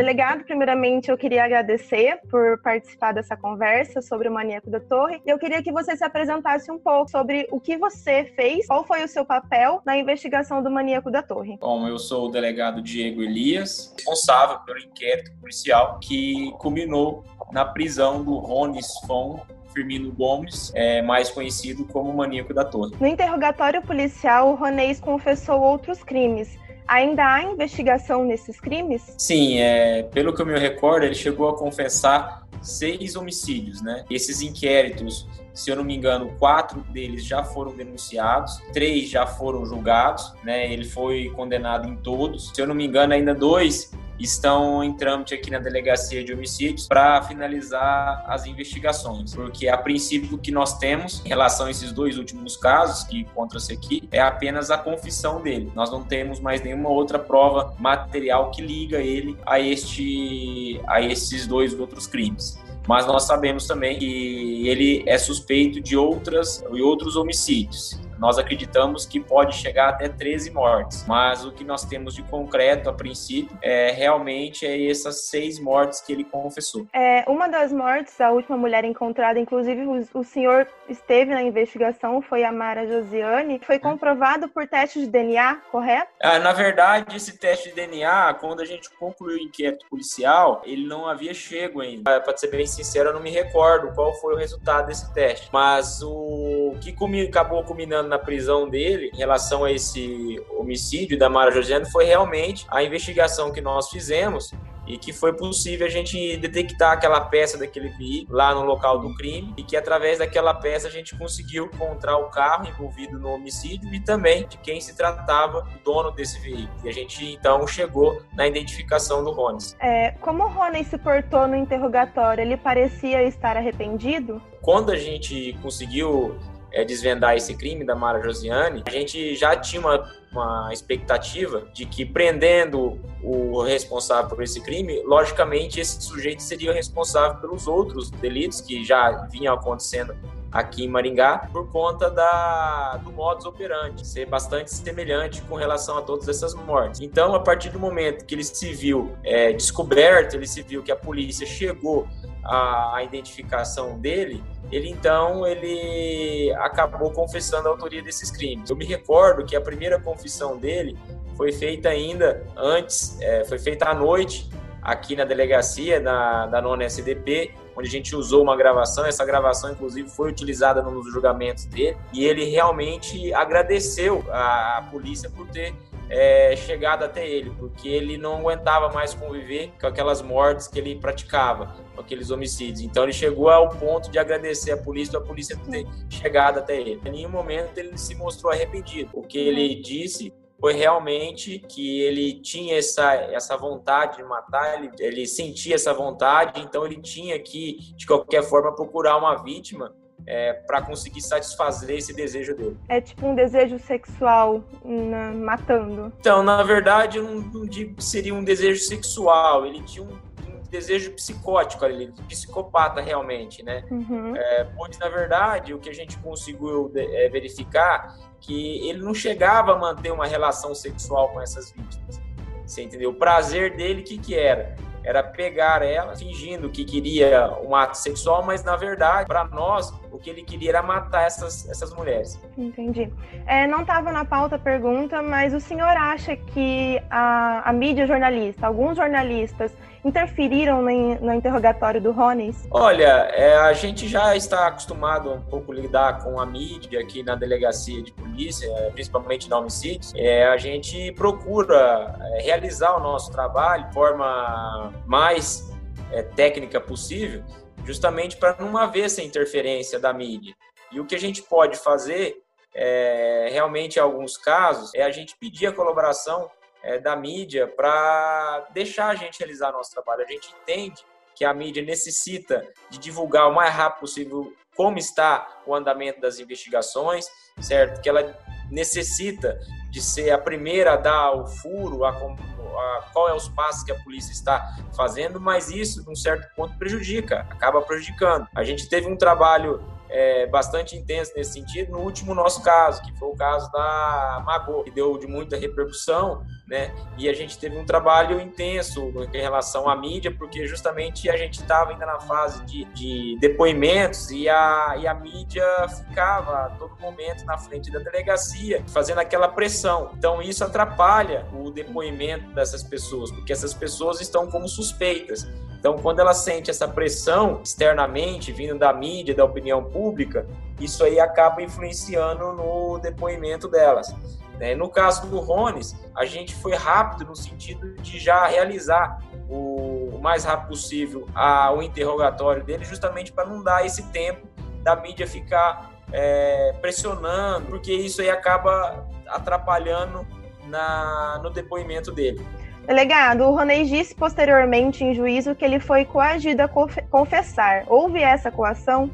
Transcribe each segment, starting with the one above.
Delegado, primeiramente eu queria agradecer por participar dessa conversa sobre o Maníaco da Torre. E eu queria que você se apresentasse um pouco sobre o que você fez, qual foi o seu papel na investigação do Maníaco da Torre. Bom, eu sou o delegado Diego Elias, responsável pelo inquérito policial que culminou na prisão do Ronis Fon Firmino Gomes, é, mais conhecido como Maníaco da Torre. No interrogatório policial, o Ronês confessou outros crimes. Ainda há investigação nesses crimes? Sim, é, pelo que eu me recordo, ele chegou a confessar seis homicídios, né? Esses inquéritos, se eu não me engano, quatro deles já foram denunciados, três já foram julgados, né? Ele foi condenado em todos. Se eu não me engano, ainda dois estão em trâmite aqui na delegacia de homicídios para finalizar as investigações, porque a princípio o que nós temos em relação a esses dois últimos casos que encontram-se aqui é apenas a confissão dele. Nós não temos mais nenhuma outra prova material que liga ele a este a esses dois outros crimes mas nós sabemos também que ele é suspeito de outras e outros homicídios. Nós acreditamos que pode chegar até 13 mortes, mas o que nós temos de concreto a princípio é realmente é essas seis mortes que ele confessou. É, uma das mortes, a última mulher encontrada, inclusive o, o senhor esteve na investigação, foi a Mara Josiane, foi hum. comprovado por teste de DNA, correto? Ah, na verdade, esse teste de DNA, quando a gente concluiu o inquérito policial, ele não havia chego ainda. Para ser bem sincero, eu não me recordo qual foi o resultado desse teste, mas o que acabou culminando na prisão dele em relação a esse homicídio da Mara Josiane foi realmente a investigação que nós fizemos e que foi possível a gente detectar aquela peça daquele veículo lá no local do crime e que através daquela peça a gente conseguiu encontrar o carro envolvido no homicídio e também de quem se tratava o dono desse veículo. E a gente então chegou na identificação do Rones. É, como o Rony se portou no interrogatório, ele parecia estar arrependido? Quando a gente conseguiu é, desvendar esse crime da Mara Josiane, a gente já tinha uma, uma expectativa de que prendendo o responsável por esse crime, logicamente esse sujeito seria responsável pelos outros delitos que já vinham acontecendo aqui em Maringá por conta da, do modus operandi ser bastante semelhante com relação a todas essas mortes. Então, a partir do momento que ele se viu é, descoberto, ele se viu que a polícia chegou à, à identificação dele, ele então ele acabou confessando a autoria desses crimes. Eu me recordo que a primeira confissão dele foi feita ainda antes, é, foi feita à noite aqui na delegacia da, da nona SDP, onde a gente usou uma gravação. Essa gravação, inclusive, foi utilizada nos julgamentos dele e ele realmente agradeceu a, a polícia por ter é, chegado até ele, porque ele não aguentava mais conviver com aquelas mortes que ele praticava, com aqueles homicídios. Então ele chegou ao ponto de agradecer a polícia, a polícia ter chegado até ele. Em nenhum momento ele se mostrou arrependido. O que ele disse foi realmente que ele tinha essa, essa vontade de matar, ele, ele sentia essa vontade, então ele tinha que, de qualquer forma, procurar uma vítima é, para conseguir satisfazer esse desejo dele. É tipo um desejo sexual na, matando. Então, na verdade, eu não, não digo que seria um desejo sexual. Ele tinha um, um desejo psicótico ali, psicopata realmente, né? Uhum. É, onde, na verdade, o que a gente conseguiu é, verificar que ele não chegava a manter uma relação sexual com essas vítimas. Você entendeu? O prazer dele, o que, que era? Era pegar ela fingindo que queria um ato sexual, mas na verdade, para nós, o que ele queria era matar essas, essas mulheres. Entendi. É, não estava na pauta a pergunta, mas o senhor acha que a, a mídia jornalista, alguns jornalistas, interferiram no, interrogatório do Rones? Olha, é, a gente já está acostumado a um pouco lidar com a mídia aqui na delegacia de polícia, principalmente na homicídios. É, a gente procura é, realizar o nosso trabalho de forma mais é, técnica possível, justamente para não haver essa interferência da mídia. E o que a gente pode fazer, é, realmente, em alguns casos, é a gente pedir a colaboração é, da mídia para deixar a gente realizar nosso trabalho. A gente entende que a mídia necessita de divulgar o mais rápido possível como está o andamento das investigações, certo? Que ela necessita de ser a primeira a dar o furo, a, a, qual é os passos que a polícia está fazendo, mas isso, de um certo ponto, prejudica, acaba prejudicando. A gente teve um trabalho é, bastante intenso nesse sentido no último nosso caso, que foi o caso da Mago, que deu de muita repercussão né? E a gente teve um trabalho intenso em relação à mídia, porque justamente a gente estava ainda na fase de, de, depoimentos e a, e a mídia ficava a todo momento na frente da delegacia, fazendo aquela pressão. Então isso atrapalha o depoimento dessas pessoas, porque essas pessoas estão como suspeitas. Então, quando ela sente essa pressão externamente, vindo da mídia, da opinião pública, isso aí acaba influenciando no depoimento delas. Né? No caso do Rones, a gente foi rápido no sentido de já realizar o, mais rápido possível a, o interrogatório dele, justamente para não dar esse tempo da mídia ficar é, pressionando, porque isso aí acaba atrapalhando na, no depoimento dele. Delegado, o Ronei disse posteriormente em juízo que ele foi coagido a confessar. Houve essa coação?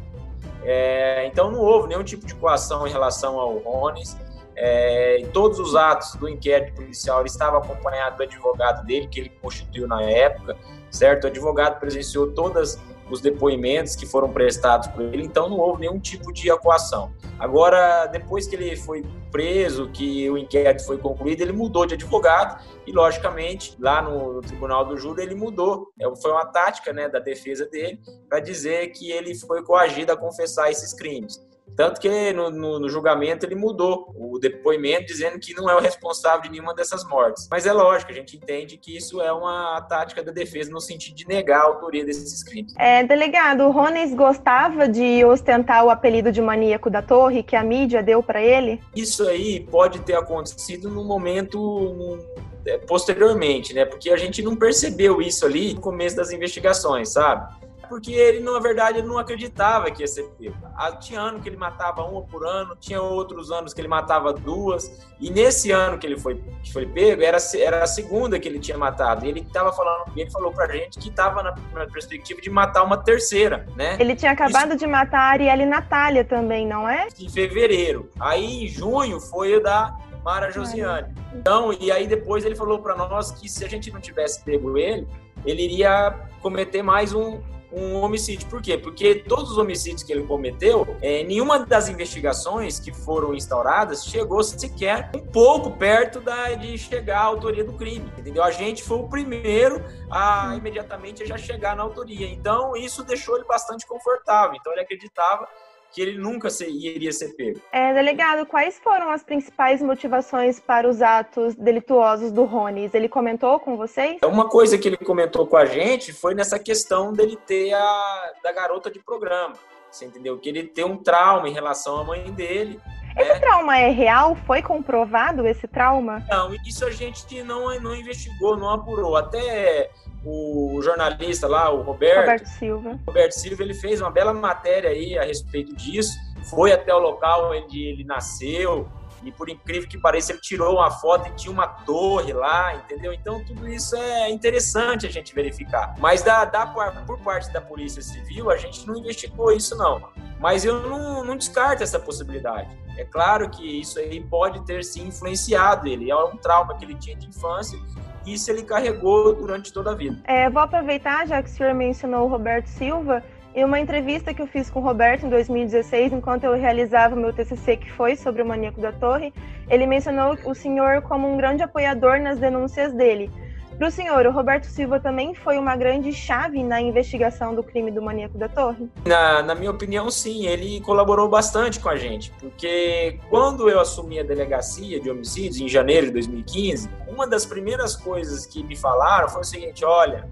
É, então não houve nenhum tipo de coação em relação ao Rones. É, em todos os atos do inquérito policial, ele estava acompanhado do advogado dele, que ele constituiu na época, certo? O advogado presenciou todas os depoimentos que foram prestados por ele, então não houve nenhum tipo de acuação. Agora, depois que ele foi preso, que o inquérito foi concluído, ele mudou de advogado e, logicamente, lá no, no Tribunal do Júri, ele mudou. É, foi uma tática né, da defesa dele para dizer que ele foi coagido a confessar esses crimes. Tanto que no, no, no, julgamento ele mudou o depoimento, dizendo que não é o responsável de nenhuma dessas mortes. Mas é lógico, a gente entende que isso é uma tática da defesa no sentido de negar a autoria desses crimes. É, delegado, o Rones gostava de ostentar o apelido de maníaco da torre que a mídia deu para ele? Isso aí pode ter acontecido no momento. É, posteriormente, né? Porque a gente não percebeu isso ali no começo das investigações, sabe? Porque ele, na verdade, ele não acreditava que ia ser pego. Ah, tinha ano que ele matava uma por ano, tinha outros anos que ele matava duas, e nesse ano que ele foi, que foi pego, era, era a segunda que ele tinha matado. E ele estava falando, ele falou pra gente que estava na, na, perspectiva de matar uma terceira, né? Ele tinha acabado Isso... de matar a Arielle e Natália também, não é? Em fevereiro. Aí, em junho, foi o da Mara Josiane. Então, e aí depois ele falou para nós que se a gente não tivesse pego ele, ele iria cometer mais um, um homicídio. Por quê? Porque todos os homicídios que ele cometeu, é, nenhuma das investigações que foram instauradas chegou sequer um pouco perto da, de chegar à autoria do crime. Entendeu? A gente foi o primeiro a imediatamente já chegar na autoria. Então, isso deixou ele bastante confortável. Então, ele acreditava que ele nunca ser, iria ser pego. É, delegado, quais foram as principais motivações para os atos delituosos do Rones? Ele comentou com vocês? Uma coisa que ele comentou com a gente foi nessa questão dele ter a da garota de programa. Você entendeu? Que ele tem um trauma em relação à mãe dele. Esse né? trauma é real? Foi comprovado esse trauma? Não, isso a gente não, não investigou, não apurou. Até o jornalista lá, o Roberto, Roberto Silva. Roberto Silva, ele fez uma bela matéria aí a respeito disso. Foi até o local onde ele nasceu e por incrível que pareça ele tirou uma foto e tinha uma torre lá, entendeu? Então tudo isso é interessante a gente verificar. Mas da, da por parte da Polícia Civil a gente não investigou isso não. Mas eu não, não descarto essa possibilidade. É claro que isso aí pode ter se influenciado ele. É um trauma que ele tinha de infância isso ele carregou durante toda a vida. É, vou aproveitar, já que o senhor mencionou o Roberto Silva, em uma entrevista que eu fiz com o Roberto em 2016, enquanto eu realizava o meu TCC, que foi sobre o Maníaco da Torre, ele mencionou o senhor como um grande apoiador nas denúncias dele. Para o senhor, o Roberto Silva também foi uma grande chave na investigação do crime do maníaco da Torre? Na, na, minha opinião, sim. Ele colaborou bastante com a gente, porque quando eu assumi a delegacia de homicídios, em janeiro de 2015, uma das primeiras coisas que me falaram foi o seguinte: olha,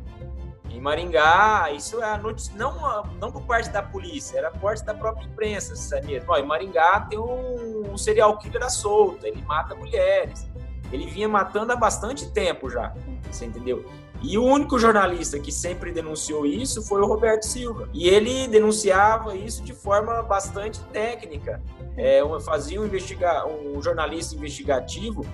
em Maringá, isso é a notícia, não, não por parte da polícia, era por parte da própria imprensa, mesmo? Ó, em Maringá tem um, um serial killer à solta, ele mata mulheres. Ele vinha matando há bastante tempo já, você entendeu? E o único jornalista que sempre denunciou isso foi o Roberto Silva. E ele denunciava isso de forma bastante técnica. É, fazia um, investiga um jornalista investigativo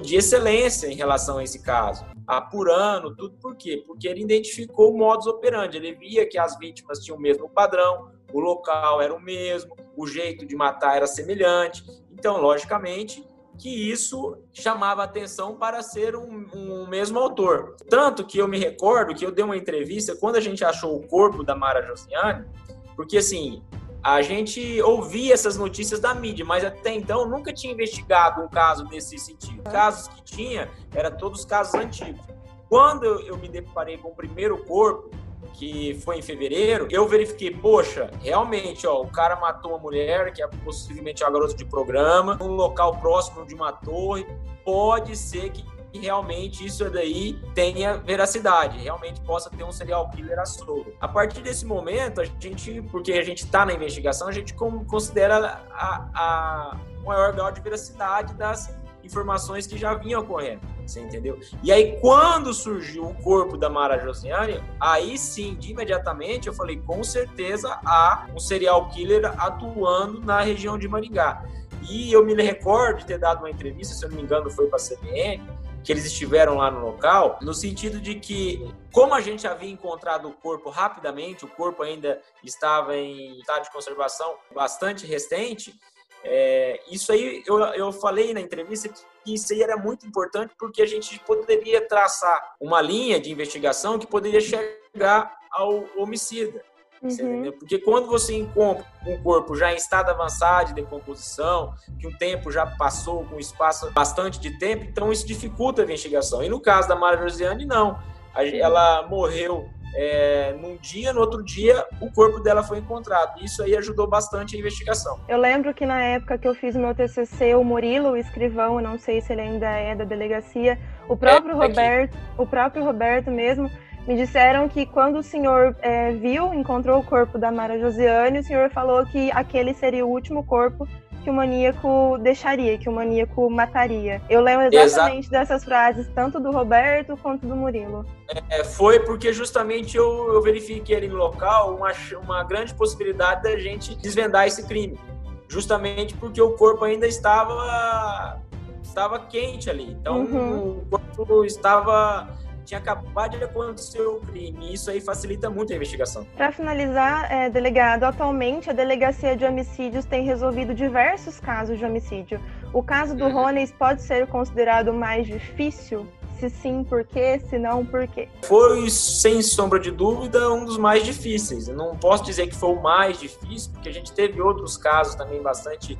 de excelência em relação a esse caso, apurando tudo. Por quê? Porque ele identificou o modus operandi. Ele via que as vítimas tinham o mesmo padrão, o local era o mesmo, o jeito de matar era semelhante. Então, logicamente, que isso chamava atenção para ser um, um, mesmo autor. Tanto que eu me recordo que eu dei uma entrevista quando a gente achou o corpo da Mara Josiane, porque assim, a gente ouvia essas notícias da mídia, mas até então nunca tinha investigado um caso desse sentido. Os casos que tinha eram todos casos antigos. Quando eu me deparei com o primeiro corpo, que foi em fevereiro, eu verifiquei, poxa, realmente, ó, o cara matou uma mulher, que é possivelmente uma garota de programa, num local próximo de uma torre, pode ser que realmente isso daí tenha veracidade, realmente possa ter um serial killer solto. A partir desse momento, a gente, porque a gente está na investigação, a gente considera a, a maior grau de veracidade das informações que já vinham ocorrendo, você entendeu? E aí, quando surgiu o corpo da Mara Josiane, aí sim, de imediatamente, eu falei, com certeza há um serial killer atuando na região de Maringá. E eu me recordo de ter dado uma entrevista, se eu não me engano, foi para a CBN, que eles estiveram lá no local, no sentido de que, como a gente havia encontrado o corpo rapidamente, o corpo ainda estava em estado de conservação bastante recente, é, isso aí eu, eu falei na entrevista que isso aí era muito importante porque a gente poderia traçar uma linha de investigação que poderia chegar ao homicida. Uhum. Porque quando você encontra um corpo já em estado avançado de decomposição, que um tempo já passou com um espaço bastante de tempo, então isso dificulta a investigação. E no caso da Maria Josiane, não. Ela morreu é, num dia, no outro dia, o corpo dela foi encontrado. Isso aí ajudou bastante a investigação. Eu lembro que na época que eu fiz meu TCC, o Murilo, o escrivão, não sei se ele ainda é da delegacia, o próprio é, Roberto, o próprio Roberto mesmo, me disseram que quando o senhor é, viu, encontrou o corpo da Mara Josiane, o senhor falou que aquele seria o último corpo que o maníaco deixaria, que o maníaco mataria. Eu lembro exatamente Exato. dessas frases, tanto do Roberto quanto do Murilo. É, foi porque justamente eu, eu verifiquei ali no local uma, uma grande possibilidade da gente desvendar esse crime. Justamente porque o corpo ainda estava, estava quente ali. Então, uhum. o corpo estava tinha acabado de acontecer o crime. E isso aí facilita muito a investigação. Para finalizar, é, delegado, atualmente a Delegacia de Homicídios tem resolvido diversos casos de homicídio. O caso do uhum. Rones pode ser considerado mais difícil? Se sim, por quê? Se não, por quê? Foi, sem sombra de dúvida, um dos mais difíceis. Eu não posso dizer que foi o mais difícil, porque a gente teve outros casos também bastante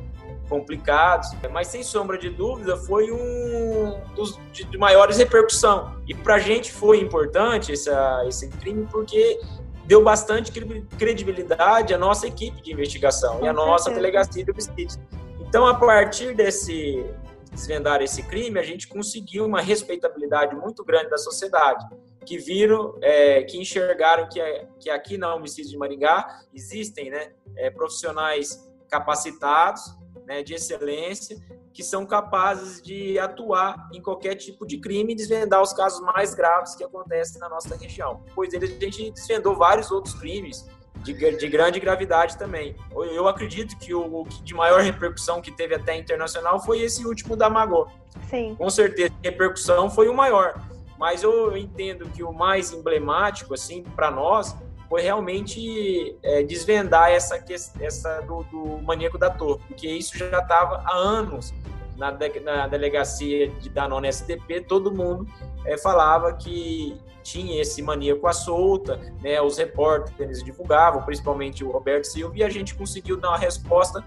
complicados, mas sem sombra de dúvida foi um dos de, maiores repercussão. E para a gente foi importante essa, esse crime porque deu bastante credibilidade à nossa equipe de investigação e à nossa delegacia de homicídios. Então, a partir desse desvendar esse crime, a gente conseguiu uma respeitabilidade muito grande da sociedade, que viram, é, que enxergaram que, que aqui na Homicídio de Maringá existem né, é, profissionais capacitados né, de excelência que são capazes de atuar em qualquer tipo de crime e desvendar os casos mais graves que acontecem na nossa região. Depois dele, a gente desvendou vários outros crimes de, de grande gravidade também. Eu acredito que o, o de maior repercussão que teve até internacional foi esse último da Magô. Sim. Com certeza, a repercussão foi o maior. Mas eu entendo que o mais emblemático, assim, para nós, foi realmente é, desvendar essa essa do, do, maníaco da torre, porque isso já estava há anos na, de, na delegacia de Danone SDP, todo mundo é, falava que tinha esse maníaco à solta, né, os repórteres divulgavam, principalmente o Roberto Silva, e a gente conseguiu dar uma resposta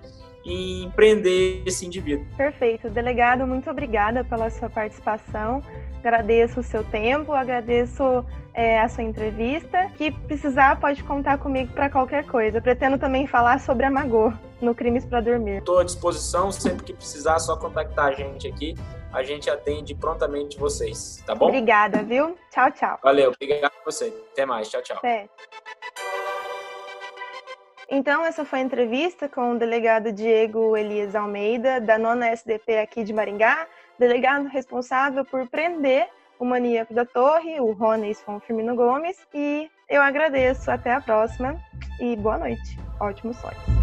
em prender esse indivíduo. Perfeito. Delegado, muito obrigada pela sua participação. Agradeço o seu tempo, agradeço é, a sua entrevista. Que precisar, pode contar comigo para qualquer coisa. Pretendo também falar sobre a Magô no Crimes para Dormir. Estou à disposição, sempre que precisar, só contactar a gente aqui. A gente atende prontamente vocês, tá bom? Obrigada, viu? Tchau, tchau. Valeu, obrigado a você. Até mais, tchau, tchau. Até. Então, essa foi a entrevista com o delegado Diego Elias Almeida, da nona SDP aqui de Maringá, delegado responsável por prender o maníaco da torre, o Rones von Firmino Gomes. E eu agradeço. Até a próxima e boa noite. Ótimos sonhos.